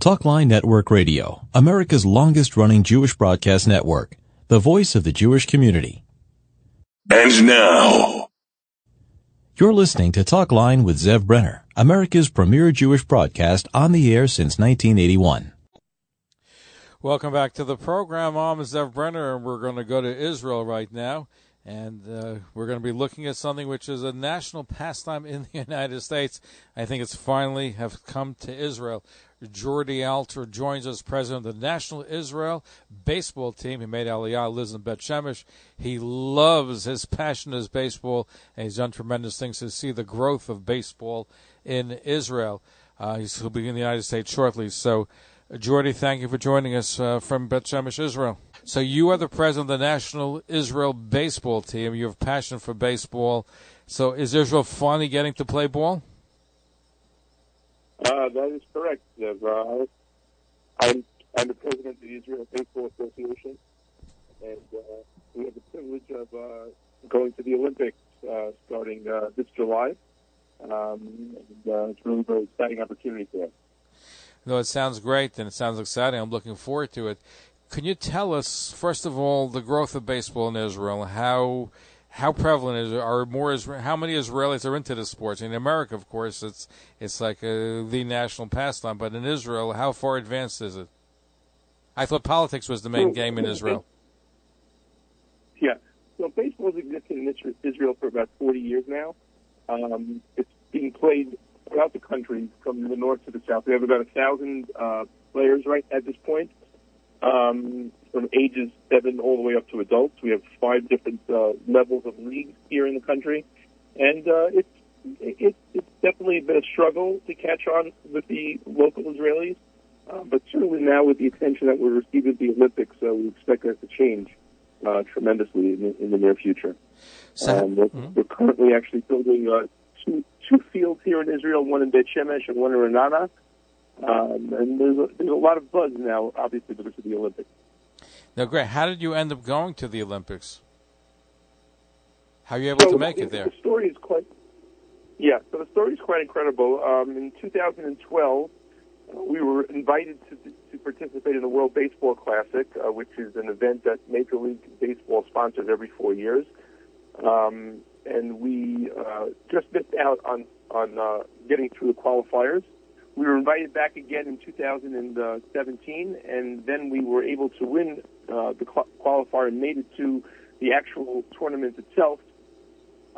Talkline Network Radio, America's longest running Jewish broadcast network, the voice of the Jewish community. And now, You're listening to Talkline with Zev Brenner, America's premier Jewish broadcast on the air since 1981. Welcome back to the program. I'm Zev Brenner, and we're going to go to Israel right now. And uh, we're going to be looking at something which is a national pastime in the United States. I think it's finally have come to Israel. Jordy Alter joins us, president of the National Israel baseball team. He made Aliyah, lives in Bet Shemesh. He loves his passion is baseball, and he's done tremendous things to see the growth of baseball in Israel. Uh, he'll be in the United States shortly. So, Jordy, thank you for joining us uh, from Bet Shemesh, Israel. So, you are the president of the National Israel baseball team. You have passion for baseball. So, is Israel finally getting to play ball? Uh, that is correct. Uh, I'm, I'm the president of the Israel Baseball Association, and uh, we have the privilege of uh, going to the Olympics uh, starting uh, this July. Um, and, uh, it's really a very exciting opportunity for us. No, it sounds great and it sounds exciting. I'm looking forward to it. Can you tell us, first of all, the growth of baseball in Israel? How how prevalent is it? Are more how many Israelis are into the sports? In America, of course, it's it's like a, the national pastime, but in Israel, how far advanced is it? I thought politics was the main game in Israel. Yeah. So baseball has existed in Israel for about 40 years now. Um, it's being played throughout the country from the north to the south. We have about a thousand uh, players right at this point, um, from ages seven all the way up to adults. We have five different uh, levels of leagues here in the country, and uh, it's it, it's definitely been a struggle to catch on with the local Israelis. Uh, but certainly now, with the attention that we're receiving at the Olympics, uh, we expect that to change uh, tremendously in the, in the near future. So, Um, we're, Mhm. we're currently actually building uh, two two fields here in Israel, one in Beit Shemesh and one in Ra'anana. Um, and there's a, there's a lot of buzz now, obviously, because of the Olympics. Now, great. How did you end up going to the Olympics? How are you able So, to make it there? The story is quite, yeah. So the story is quite incredible. Um, in 2012, uh, we were invited to, to participate in the World Baseball Classic, uh, which is an event that Major League Baseball sponsors every four years. Um, and we uh, just missed out on on uh, getting through the qualifiers. We were invited back again in 2017, and then we were able to win uh, the qualifier and made it to the actual tournament itself.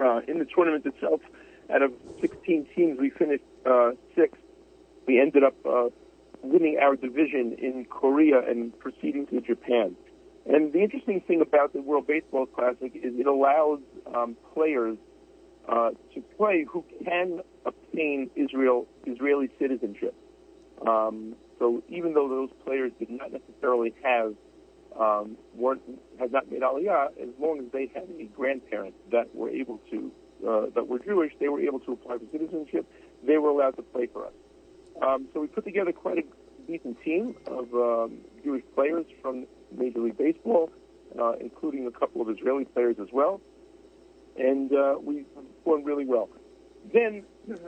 Uh, in the tournament itself, out of 16 teams, we finished uh, sixth. We ended up uh, winning our division in Korea and proceeding to Japan. And the interesting thing about the World Baseball Classic is it allows um, players uh, to play who can obtain Israel Israeli citizenship. Um, so even though those players did not necessarily have um, weren't had not made Aliyah, as long as they had any grandparents that were able to uh, that were Jewish, they were able to apply for citizenship. They were allowed to play for us. Um, so we put together quite a decent team of um, Jewish players from Major League Baseball, uh, including a couple of Israeli players as well, and uh, we performed really well. Then,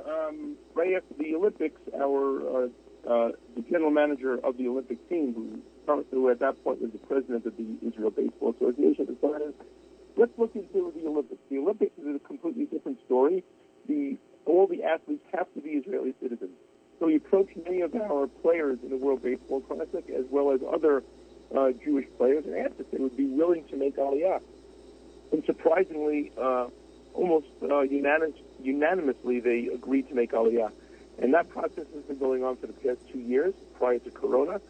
um, right after the Olympics, our uh, uh, the general manager of the Olympic team, who, who at that point was the president of the Israel Baseball Association, decided let's look into the Olympics. The Olympics is a completely different story. The all the athletes have to be Israeli citizens. So he approached many of our players in the World Baseball Classic, as well as other uh, Jewish players, and asked if they would be willing to make Aliyah. And surprisingly, uh, almost uh, unanimous, unanimously, they agreed to make Aliyah. And that process has been going on for the past two years prior to Corona.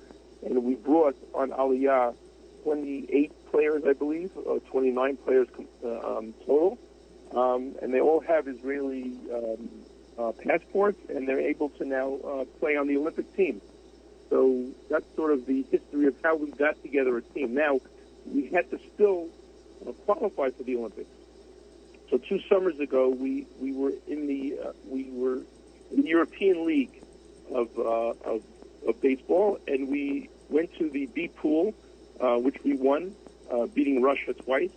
And we brought on Aliyah 28 players, I believe, uh, 29 players uh, um, total. Um, and they all have Israeli um, uh, passports, and they're able to now uh, play on the Olympic team. So that's sort of the history of how we got together a team. Now, we had to still uh, qualify for the Olympics. So two summers ago, we, we were in the uh, we were in the European League of, uh, of of baseball, and we went to the B pool, uh, which we won, uh, beating Russia twice.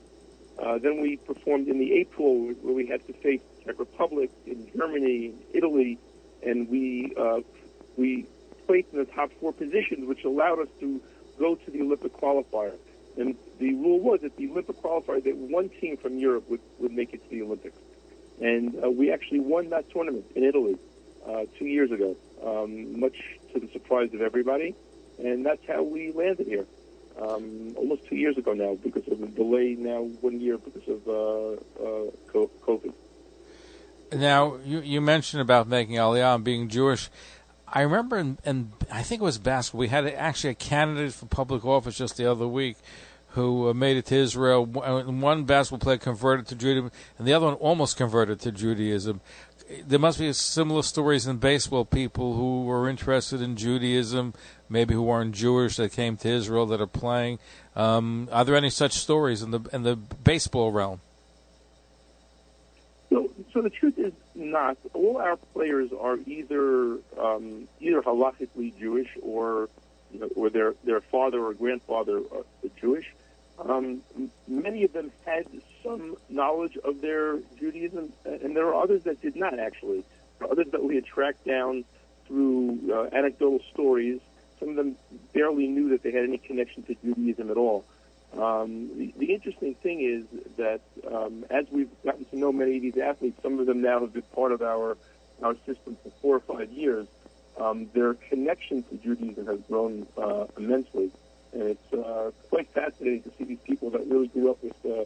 Uh, then we performed in the A pool, where we had to face Czech Republic, in Germany, Italy, and we uh, we placed in the top four positions, which allowed us to go to the Olympic qualifier. And the rule was that the Olympic qualifier, that one team from Europe would, would make it to the Olympics. And uh, we actually won that tournament in Italy uh, two years ago, um, much to the surprise of everybody. And that's how we landed here, um, almost two years ago now, because of a delay now one year because of uh, uh, COVID. Now, you, you mentioned about making Aliyah and being Jewish. I remember, in, in, I think it was basketball, we had actually a candidate for public office just the other week who uh, made it to Israel. Uh, one basketball player converted to Judaism, and the other one almost converted to Judaism. There must be similar stories in baseball. People who were interested in Judaism, maybe who weren't Jewish, that came to Israel that are playing. Um, are there any such stories in the in the baseball realm? So, so the truth is not. All our players are either um, either halachically Jewish or you know, or their their father or grandfather are Jewish. Um, many of them had some knowledge of their Judaism, and there are others that did not actually. Others that we had tracked down through uh, anecdotal stories. Some of them barely knew that they had any connection to Judaism at all. Um, the, the interesting thing is that um, as we've gotten to know many of these athletes, some of them now have been part of our our system for four or five years. Um, their connection to Judaism has grown uh, immensely, and it's uh, quite fascinating to see these people that really grew up with uh,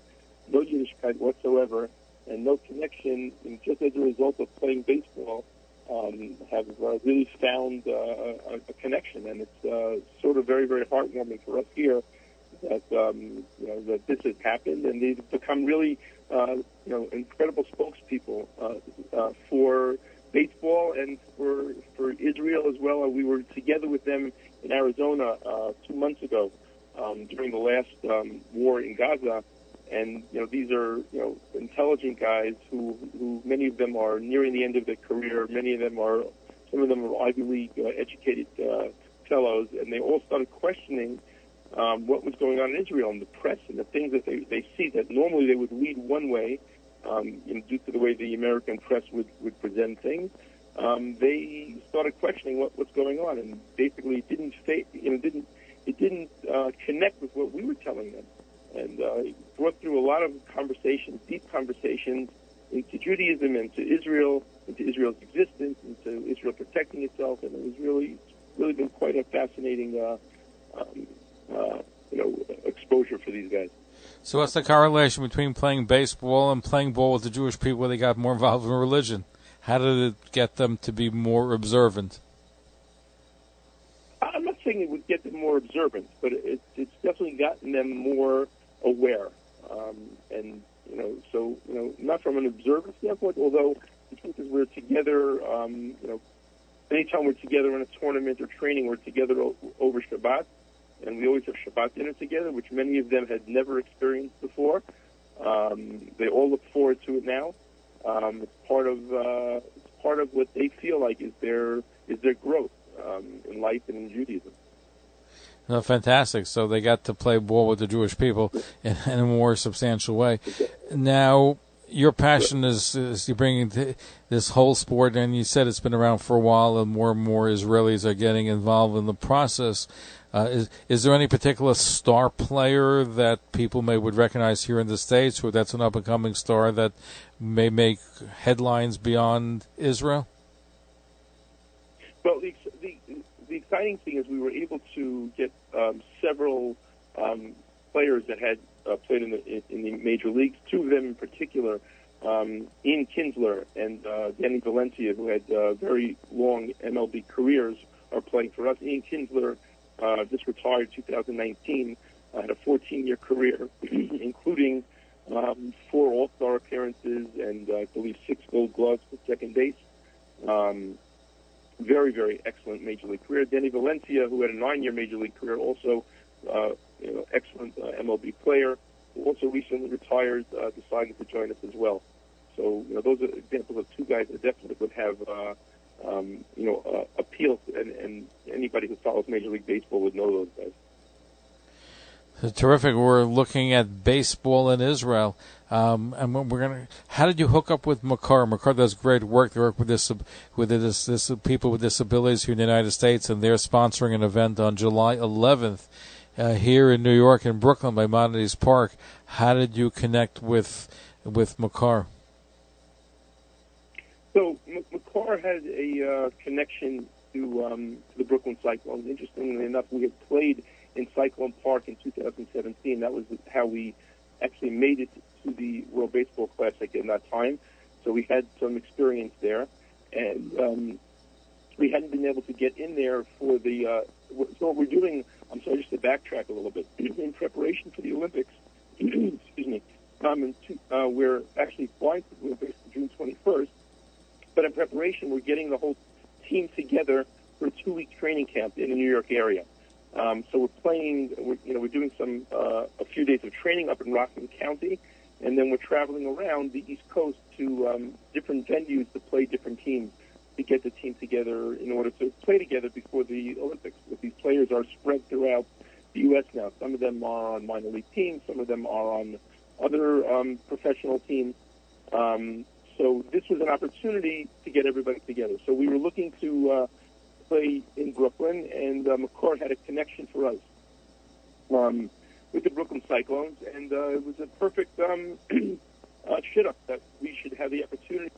no Yiddishkeit whatsoever and no connection, and just as a result of playing baseball, um, have uh, really found uh, a, a connection, and it's uh, sort of very, very heartwarming for us here that um, you know that this has happened, and they've become really uh, you know incredible spokespeople uh, uh, for baseball and for for Israel as well. We were together with them in Arizona uh, two months ago um, during the last um, war in Gaza, and you know these are you know intelligent guys who who many of them are nearing the end of their career. Many of them are some of them are Ivy League uh, educated uh, fellows, and they all started questioning um, what was going on in Israel and the press and the things that they, they see that normally they would lead one way, um, you know, due to the way the American press would, would present things. Um, they started questioning what, what's going on, and basically didn't fa- you know didn't it didn't uh, connect with what we were telling them, and uh, it brought through a lot of conversations, deep conversations into Judaism, into Israel, into Israel's existence, into Israel protecting itself, and it was really really been quite a fascinating uh, um, uh, you know, exposure for these guys. So, what's the correlation between playing baseball and playing ball with the Jewish people? Where they got more involved in religion. How did it get them to be more observant? I'm not saying it would get them more observant, but it, it's definitely gotten them more aware. Um, and you know, so you know, not from an observant standpoint, although the truth is we're together. Um, you know, anytime we're together in a tournament or training, we're together over Shabbat and we always have Shabbat dinner together, which many of them had never experienced before. Um, they all look forward to it now. Um, it's part of uh, it's part of what they feel like is their is their growth um, in life and in Judaism. Oh, fantastic! So they got to play ball with the Jewish people in, in a more substantial way. Now, your passion is, is you bringing this whole sport, and you said it's been around for a while, and more and more Israelis are getting involved in the process. Uh, is is there any particular star player that people may would recognize here in the states, or that's an up and coming star that may make headlines beyond Israel? Well, the, the, the exciting thing is we were able to get um, several um, players that had uh, played in the in the major leagues. Two of them in particular, um, Ian Kinsler and uh, Danny Valencia, who had uh, very long MLB careers, are playing for us. Ian Kinsler uh, just retired 2019, uh, had a 14-year career, including um, four All-Star appearances and uh, I believe six Gold Gloves for second base. Um, very, very excellent major league career. Danny Valencia, who had a nine-year major league career, also uh, you know, excellent uh, MLB player, who also recently retired, uh, decided to join us as well. So, you know, those are examples of two guys that definitely would have uh, um, you know, uh, appeal, and, and anybody who follows Major League Baseball would know those guys. Terrific. We're looking at baseball in Israel. Um, and we're gonna. How did you hook up with Makor? Makor does great work. They work with this with this, this people with disabilities here in the United States, and they're sponsoring an event on July 11th uh, here in New York in Brooklyn by Maimonides Park. How did you connect with with Makor? So Makor had a uh, connection to, um, to the Brooklyn Cyclones. Interestingly enough, we had played in Cyclone Park in 2017. That was how we actually made it to the World Baseball Classic in that time. So we had some experience there, and um, we hadn't been able to get in there for the. Uh, so what we're doing, I'm sorry, just to backtrack a little bit, in preparation for the Olympics. excuse me. Um, two, uh, we're actually flying to the Olympics June 21st, but in preparation, we're getting the whole team together for a two-week training camp in the New York area. Um, so we're playing, we're, you know, we're doing some uh, a few days of training up in Rockland County, and then we're traveling around the East Coast to um, different venues to play different teams to get the team together in order to play together before the Olympics. But these players are spread throughout the U.S. now. Some of them are on minor league teams, some of them are on other um, professional teams. Um, so this was an opportunity to get everybody together. So we were looking to uh, play in Brooklyn, and uh, had a connection for us um, with the Brooklyn Cyclones, and uh, it was a perfect um, uh, shidduch that we should have the opportunity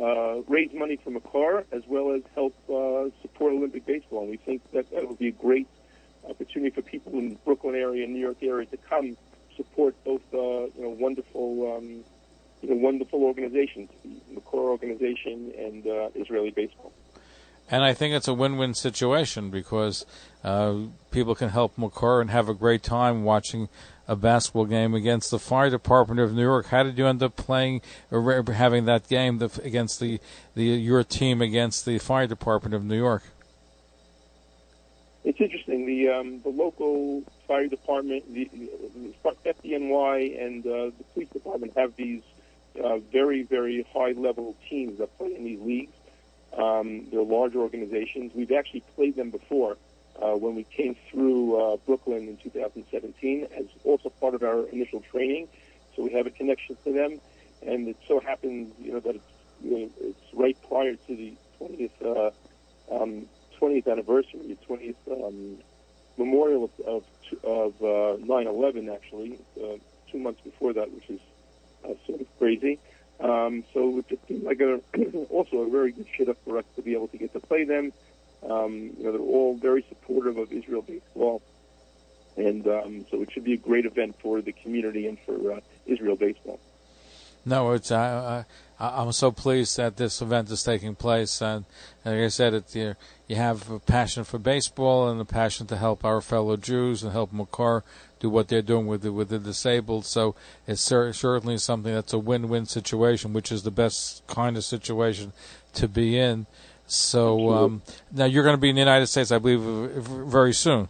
uh, raise money for Makor as well as help uh, support Olympic baseball. And we think that that would be a great opportunity for people in the Brooklyn area and New York area to come support both uh, you know wonderful um, you know wonderful organizations, the Makor organization and uh, Israeli baseball. And I think it's a win-win situation because uh, people can help Makor and have a great time watching a basketball game against the fire department of New York. How did you end up playing or having that game against the, the your team against the fire department of New York? It's interesting. The um, the local fire department, the, the FDNY, and uh, the police department have these uh, very very high level teams that play in these leagues. Um, they're large organizations. We've actually played them before uh, when we came through uh, Brooklyn in 2017 as also part of our initial training. So we have a connection to them, and it so happens, you know, that it's you know, it's right prior to the 20th uh, um, 20th anniversary, the 20th um, memorial of of, of uh, 9/11. Actually, uh, two months before that, which is uh, sort of crazy. Um, so it just seemed like a, also a very good shidduch for us to be able to get to play them. Um, you know, they're all very supportive of Israel baseball, and um, so it should be a great event for the community and for uh, Israel baseball. No, it's uh, I, I'm so pleased that this event is taking place, and, like I said, it, you, you have a passion for baseball and a passion to help our fellow Jews and help Makor do what they're doing with the, with the disabled. So it's cer- certainly something that's a win-win situation, which is the best kind of situation to be in. So um, now you're going to be in the United States, I believe, very soon.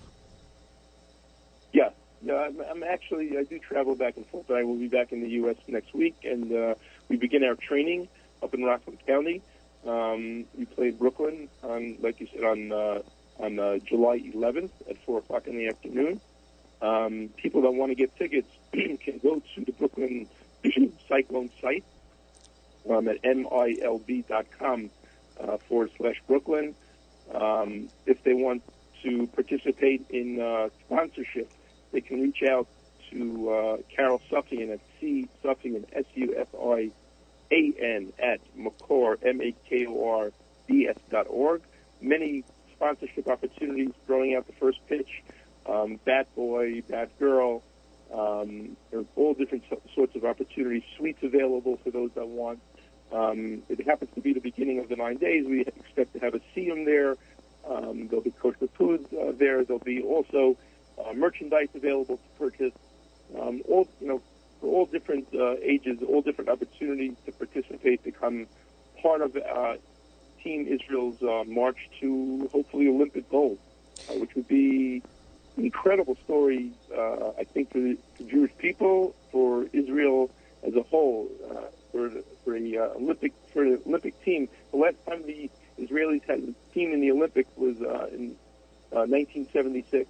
Yeah, yeah. I'm, I'm actually I do travel back and forth, but I will be back in the U.S. next week, and uh, we begin our training up in Rockland County. Um, we play Brooklyn on, like you said, on uh, on uh, July 11th at four o'clock in the afternoon. Um, people that want to get tickets can go to the Brooklyn Cyclone site um, at milb.com uh, forward slash Brooklyn. Um, if they want to participate in uh, sponsorship, they can reach out to uh, Carol Suffian at C Suffian S U F I A N at Makor M A K O R D S dot org. Many sponsorship opportunities throwing out the first pitch. Um, bat boy, bat girl. Um, there's all different so- sorts of opportunities. Suites available for those that want. Um, it happens to be the beginning of the nine days. We expect to have a siyum there. Um, there'll be kosher food uh, there. There'll be also uh, merchandise available to purchase. Um, all you know, for all different uh, ages, all different opportunities to participate, become part of uh, Team Israel's uh, march to hopefully Olympic gold, uh, which would be an incredible story. Uh, I think for the, the Jewish people, for Israel as a whole. Uh, for for a Olympic for an Olympic team. The last time the Israelis had a team in the Olympics was in uh, 1976.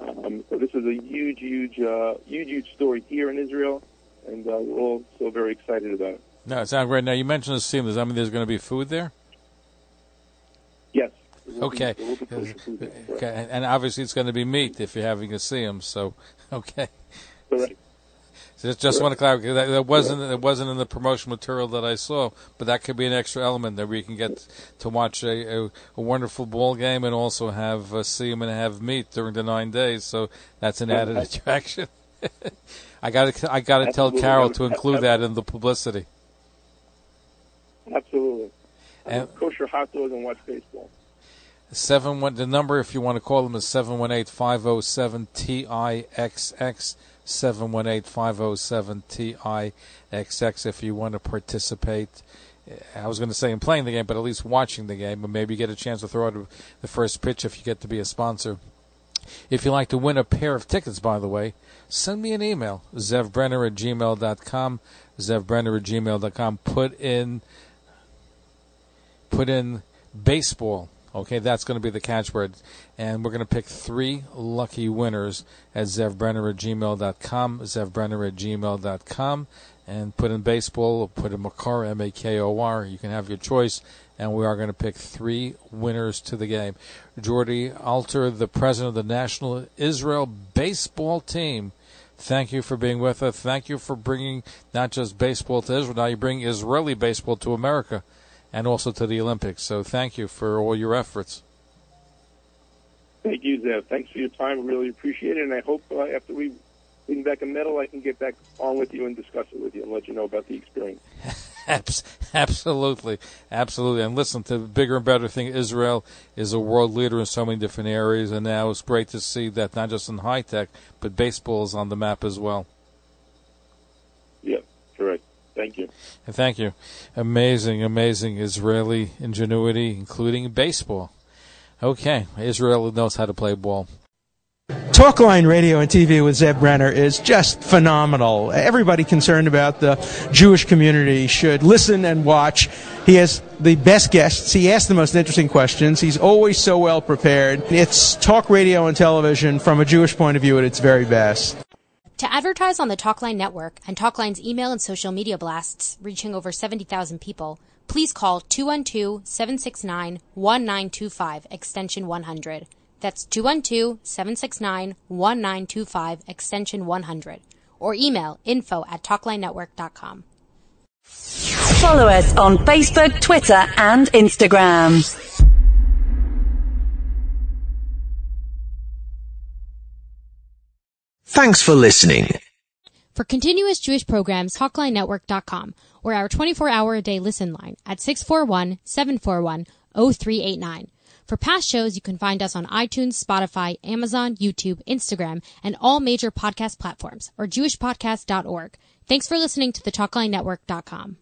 Um, so this is a huge, huge, uh, huge, huge story here in Israel, and uh, we're all so very excited about it. No, it sounds great. Now you mentioned the siyum. Does that mean there's going to be food there? Yes. there will be- Okay. be kosher food there. Correct. Okay, and obviously it's going to be meat if you're having a siyum. So, okay. Correct. So just, just want to clarify that, that wasn't it wasn't in the promotional material that I saw, but that could be an extra element that we can get to watch a, a, a wonderful ball game and also have uh, them and have meat during the nine days. So that's an added attraction. I got to I got to tell Carol to include that in the publicity. Absolutely. And- kosher hot dogs and watch baseball. Seven one. The number, if you want to call them, is seven one eight five zero seven T I X X. Seven one eight five zero seven T I X X. If you want to participate, I was going to say in playing the game, but at least watching the game, and maybe get a chance to throw out the first pitch if you get to be a sponsor. If you'd like to win a pair of tickets, by the way, send me an email, zevbrenner at gmail.com, zevbrenner at gmail.com. Put in, put in baseball. Okay, that's going to be the catchword. And we're going to pick three lucky winners at zevbrenner at gmail.com, zevbrenner at gmail.com, and put in baseball, put in Makor, M-A-K-O-R. You can have your choice. And we are going to pick three winners to the game. Jordy Alter, the president of the National Israel Baseball Team, thank you for being with us. Thank you for bringing not just baseball to Israel, now you bring Israeli baseball to America and also to the Olympics. So thank you for all your efforts. Thank you, Zev. Thanks for your time. I really appreciate it. And I hope uh, after we bring back a medal, I can get back on with you and discuss it with you and let you know about the experience. Absolutely, absolutely. And listen, the bigger and better thing, Israel is a world leader in so many different areas, and now it's great to see that not just in high tech, but baseball is on the map as well. Yeah, correct. Thank you. And thank you. Amazing, amazing Israeli ingenuity, including baseball. Okay, Israel knows how to play ball. Talkline radio and TV with Zev Brenner is just phenomenal. Everybody concerned about the Jewish community should listen and watch. He has the best guests. He asks the most interesting questions. He's always so well prepared. It's talk radio and television from a Jewish point of view at its very best. To advertise on the Talkline network and Talkline's email and social media blasts reaching over 70,000 people, please call 212-769-1925 extension 100. That's 212-769-1925 extension 100 or email info at talklinenetwork.com. Follow us on Facebook, Twitter, and Instagram. Thanks for listening. For continuous Jewish programs, TalklineNetwork.com or our 24-hour a day listen line at 641-741-0389. For past shows, you can find us on iTunes, Spotify, Amazon, YouTube, Instagram, and all major podcast platforms or jewishpodcast.org. Thanks for listening to the TalklineNetwork.com.